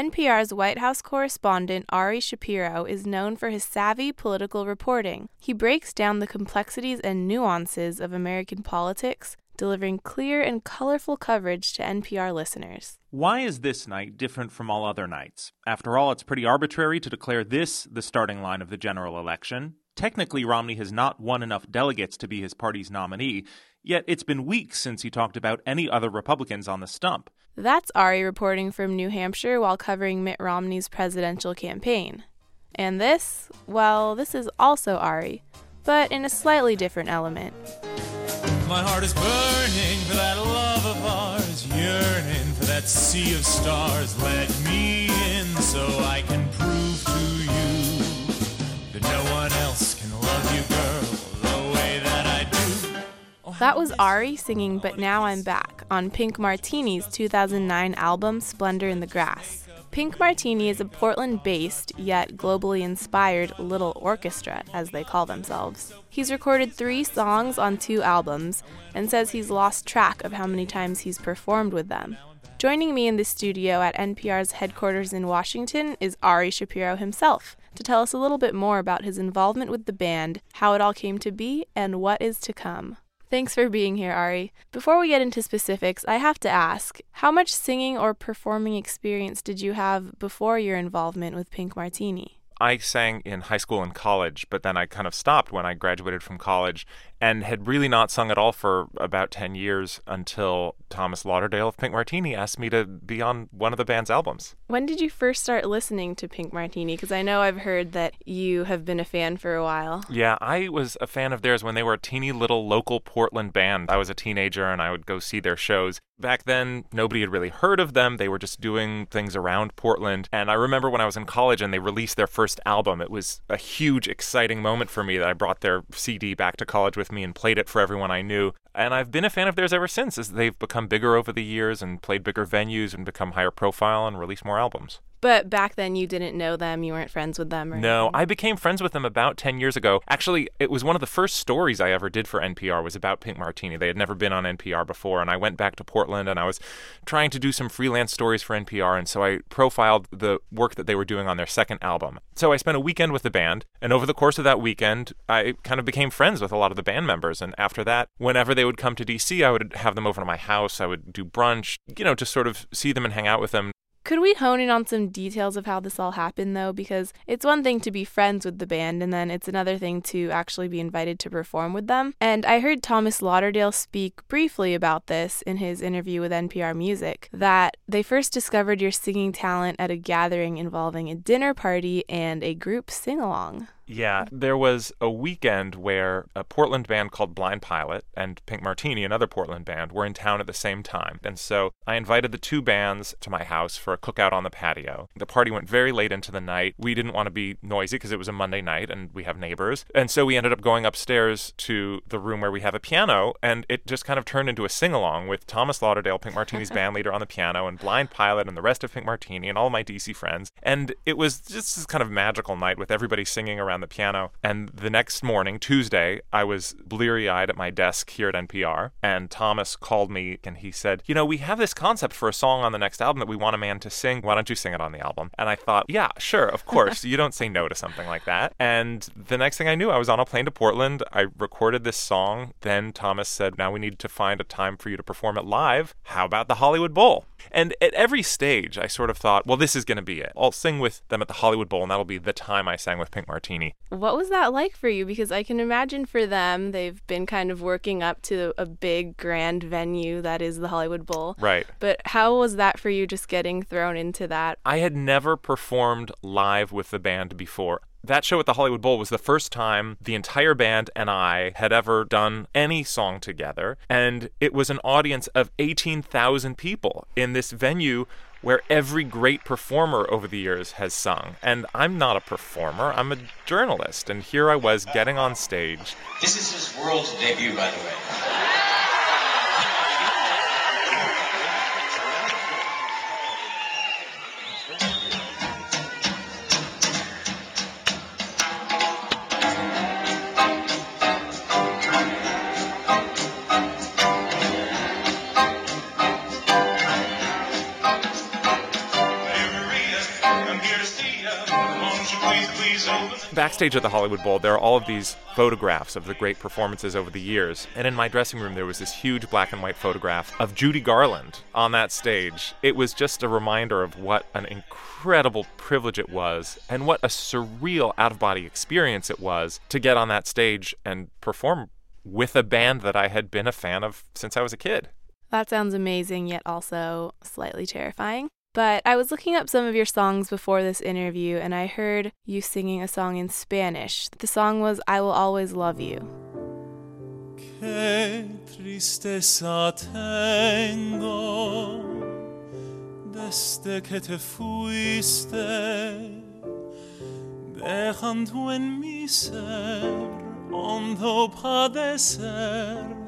NPR's White House correspondent Ari Shapiro is known for his savvy political reporting. He breaks down the complexities and nuances of American politics, delivering clear and colorful coverage to NPR listeners. Why is this night different from all other nights? After all, it's pretty arbitrary to declare this the starting line of the general election. Technically, Romney has not won enough delegates to be his party's nominee, yet it's been weeks since he talked about any other Republicans on the stump. That's Ari reporting from New Hampshire while covering Mitt Romney's presidential campaign. And this, well, this is also Ari, but in a slightly different element. My heart is burning for that love of ours, yearning for that sea of stars. Let me in so I can that was Ari singing But Now I'm Back on Pink Martini's 2009 album Splendor in the Grass. Pink Martini is a Portland based, yet globally inspired little orchestra, as they call themselves. He's recorded three songs on two albums and says he's lost track of how many times he's performed with them. Joining me in the studio at NPR's headquarters in Washington is Ari Shapiro himself to tell us a little bit more about his involvement with the band, how it all came to be, and what is to come. Thanks for being here, Ari. Before we get into specifics, I have to ask how much singing or performing experience did you have before your involvement with Pink Martini? I sang in high school and college, but then I kind of stopped when I graduated from college and had really not sung at all for about 10 years until Thomas Lauderdale of Pink Martini asked me to be on one of the band's albums. When did you first start listening to Pink Martini? Because I know I've heard that you have been a fan for a while. Yeah, I was a fan of theirs when they were a teeny little local Portland band. I was a teenager and I would go see their shows. Back then, nobody had really heard of them. They were just doing things around Portland. And I remember when I was in college and they released their first album, it was a huge, exciting moment for me that I brought their CD back to college with me and played it for everyone I knew. And I've been a fan of theirs ever since as they've become bigger over the years and played bigger venues and become higher profile and released more albums. But back then you didn't know them, you weren't friends with them, or No, anything. I became friends with them about 10 years ago. Actually, it was one of the first stories I ever did for NPR was about Pink Martini. They had never been on NPR before, and I went back to Portland and I was trying to do some freelance stories for NPR, and so I profiled the work that they were doing on their second album. So I spent a weekend with the band, and over the course of that weekend, I kind of became friends with a lot of the band members, and after that, whenever they would come to DC, I would have them over to my house, I would do brunch, you know, just sort of see them and hang out with them. Could we hone in on some details of how this all happened, though? Because it's one thing to be friends with the band, and then it's another thing to actually be invited to perform with them. And I heard Thomas Lauderdale speak briefly about this in his interview with NPR Music that they first discovered your singing talent at a gathering involving a dinner party and a group sing along. Yeah, there was a weekend where a Portland band called Blind Pilot and Pink Martini, another Portland band, were in town at the same time. And so I invited the two bands to my house for a cookout on the patio. The party went very late into the night. We didn't want to be noisy because it was a Monday night and we have neighbors. And so we ended up going upstairs to the room where we have a piano, and it just kind of turned into a sing along with Thomas Lauderdale, Pink Martini's band leader, on the piano, and Blind Pilot and the rest of Pink Martini and all my DC friends. And it was just this kind of magical night with everybody singing around the piano. And the next morning, Tuesday, I was bleary eyed at my desk here at NPR, and Thomas called me and he said, You know, we have this concept for a song on the next album that we want a man to sing. Why don't you sing it on the album? And I thought, Yeah, sure, of course. you don't say no to something like that. And the next thing I knew, I was on a plane to Portland. I recorded this song. Then Thomas said, Now we need to find a time for you to perform it live. How about the Hollywood Bowl? And at every stage, I sort of thought, well, this is going to be it. I'll sing with them at the Hollywood Bowl, and that'll be the time I sang with Pink Martini. What was that like for you? Because I can imagine for them, they've been kind of working up to a big, grand venue that is the Hollywood Bowl. Right. But how was that for you just getting thrown into that? I had never performed live with the band before. That show at the Hollywood Bowl was the first time the entire band and I had ever done any song together. And it was an audience of 18,000 people in this venue where every great performer over the years has sung. And I'm not a performer, I'm a journalist. And here I was getting on stage. This is his world debut, by the way. Backstage at the Hollywood Bowl, there are all of these photographs of the great performances over the years. And in my dressing room, there was this huge black and white photograph of Judy Garland on that stage. It was just a reminder of what an incredible privilege it was and what a surreal out of body experience it was to get on that stage and perform with a band that I had been a fan of since I was a kid. That sounds amazing, yet also slightly terrifying. But I was looking up some of your songs before this interview and I heard you singing a song in Spanish. The song was I Will Always Love You. Que tristeza tengo desde que te fuiste, dejando en mi ser hondo padecer.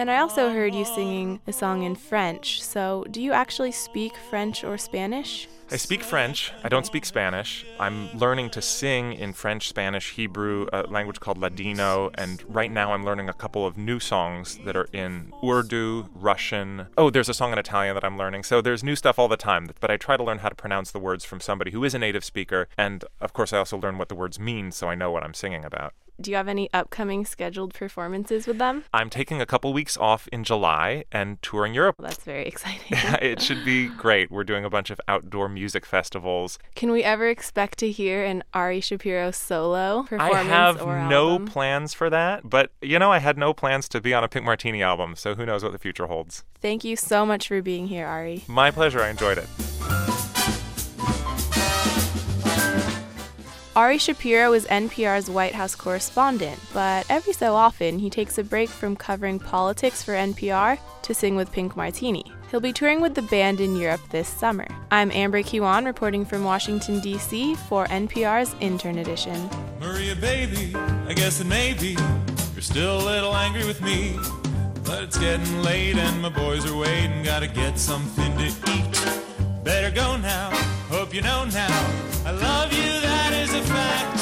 And I also heard you singing a song in French. So, do you actually speak French or Spanish? I speak French. I don't speak Spanish. I'm learning to sing in French, Spanish, Hebrew, a language called Ladino, and right now I'm learning a couple of new songs that are in Urdu, Russian. Oh, there's a song in Italian that I'm learning. So there's new stuff all the time, but I try to learn how to pronounce the words from somebody who is a native speaker, and of course I also learn what the words mean so I know what I'm singing about. Do you have any upcoming scheduled performances with them? I'm taking a couple weeks off in July and touring Europe. Well, that's very exciting. it should be great. We're doing a bunch of outdoor music festivals. Can we ever expect to hear an Ari Shapiro solo performance? I have no album? plans for that, but you know, I had no plans to be on a Pink Martini album, so who knows what the future holds. Thank you so much for being here, Ari. My pleasure. I enjoyed it. Ari Shapiro is NPR's White House correspondent, but every so often he takes a break from covering politics for NPR to sing with Pink Martini. He'll be touring with the band in Europe this summer. I'm Amber Kiwan reporting from Washington, D.C. for NPR's Intern Edition. Maria, baby, I guess it may be you're still a little angry with me. But it's getting late and my boys are waiting. Gotta get something to eat. Better go now. Hope you know now. I love you, is a fact.